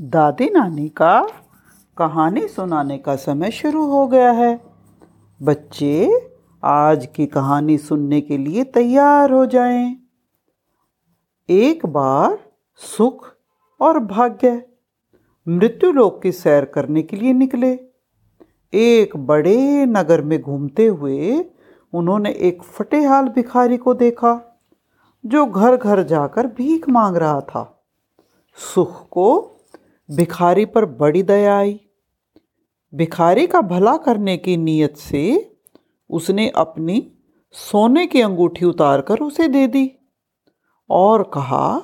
दादी नानी का कहानी सुनाने का समय शुरू हो गया है। बच्चे आज की कहानी सुनने के लिए तैयार हो जाएँ। एक बार सुख और भाग्य मृत्यु लोक की सैर करने के लिए निकले। एक बड़े नगर में घूमते हुए उन्होंने एक फटेहाल भिखारी को देखा, जो घर घर जाकर भीख मांग रहा था। सुख को भिखारी पर बड़ी दया आई। भिखारी का भला करने की नीयत से उसने अपनी सोने की अंगूठी उतारकर उसे दे दी और कहा,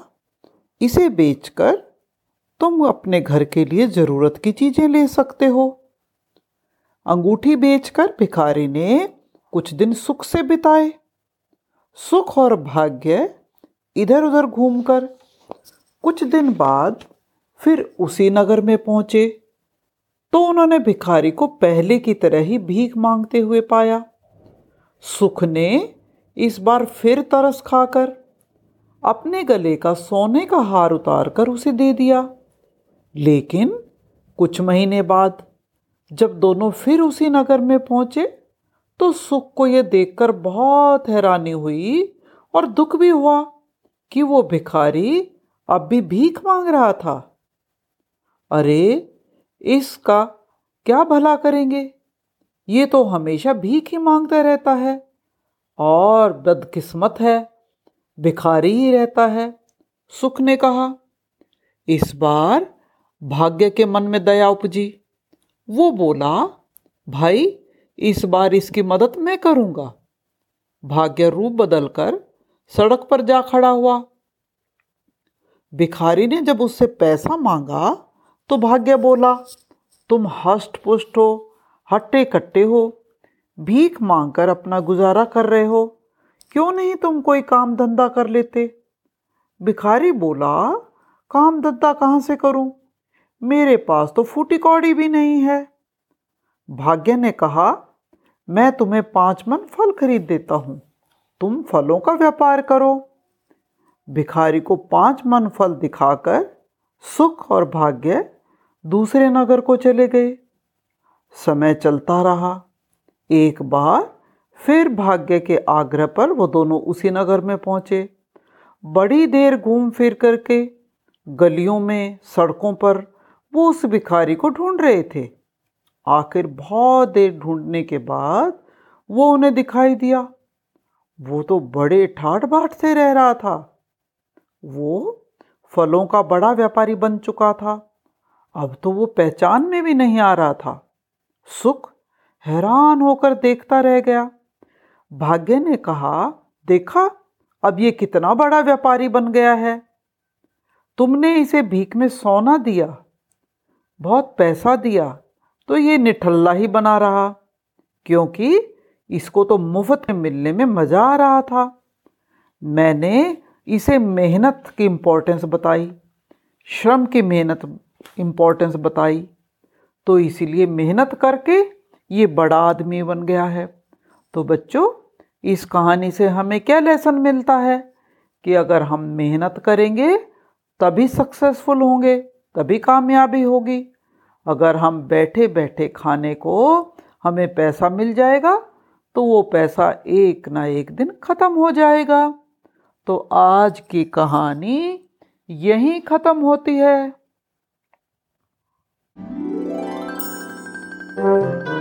इसे बेचकर तुम अपने घर के लिए ज़रूरत की चीज़ें ले सकते हो। अंगूठी बेचकर भिखारी ने कुछ दिन सुख से बिताए। सुख और भाग्य इधर उधर घूमकर। कुछ दिन बाद फिर उसी नगर में पहुँचे। तो उन्होंने भिखारी को पहले की तरह ही भीख मांगते हुए पाया। सुख ने इस बार फिर तरस खाकर अपने गले का सोने का हार उतारकर उसे दे दिया। लेकिन कुछ महीने बाद जब दोनों फिर उसी नगर में पहुँचे तो सुख को यह देखकर बहुत हैरानी हुई और दुख भी हुआ कि वो भिखारी अब भी भीख मांग रहा था। अरे, इसका क्या भला करेंगे? ये तो हमेशा भीख ही माँगता रहता है। और बदकिस्मत है, भिखारी ही रहता है, सुख ने कहा। इस बार भाग्य के मन में दया उपजी। वो बोला, भाई, इस बार इसकी मदद मैं करूँगा। भाग्य रूप बदलकर सड़क पर जा खड़ा हुआ। भिखारी ने जब उससे पैसा मांगा तो भाग्य बोला, तुम हष्ट पुष्ट हो, हट्टे कट्टे हो, भीख मांगकर अपना गुजारा कर रहे हो, क्यों नहीं तुम कोई काम धंधा कर लेते? भिखारी बोला, काम धंधा कहाँ से करूँ? मेरे पास तो फूटी कौड़ी भी नहीं है। भाग्य ने कहा, मैं तुम्हें पाँच मन फल खरीद देता हूँ, तुम फलों का व्यापार करो। भिखारी को पाँच मन फल दिखाकर सुख और भाग्य दूसरे नगर को चले गए। समय चलता रहा। एक बार फिर भाग्य के आग्रह पर वो दोनों उसी नगर में पहुँचे। बड़ी देर घूम फिर करके गलियों में, सड़कों पर वो उस भिखारी को ढूंढ रहे थे। आखिर बहुत देर ढूँढने के बाद वो उन्हें दिखाई दिया। वो तो बड़े ठाठ बाट से रह रहा था। वो फलों का बड़ा व्यापारी बन चुका था। अब तो वो पहचान में भी नहीं आ रहा था। सुख हैरान होकर देखता रह गया। भाग्य ने कहा, देखा, अब ये कितना बड़ा व्यापारी बन गया है। तुमने इसे भीख में सोना दिया, बहुत पैसा दिया तो ये निठल्ला ही बना रहा, क्योंकि इसको तो मुफ़्त में मिलने में मज़ा आ रहा था। मैंने इसे मेहनत की इम्पोर्टेंस बताई, श्रम की मेहनत इम्पोर्टेंस बताई। तो इसीलिए मेहनत करके ये बड़ा आदमी बन गया है। तो बच्चों, इस कहानी से हमें क्या लेसन मिलता है? कि अगर हम मेहनत करेंगे, तभी सक्सेसफुल होंगे, तभी कामयाबी होगी। अगर हम बैठे बैठे खाने को हमें पैसा मिल जाएगा तो वो पैसा एक ना एक दिन ख़त्म हो जाएगा। तो आज की कहानी यहीं ख़त्म होती है। Música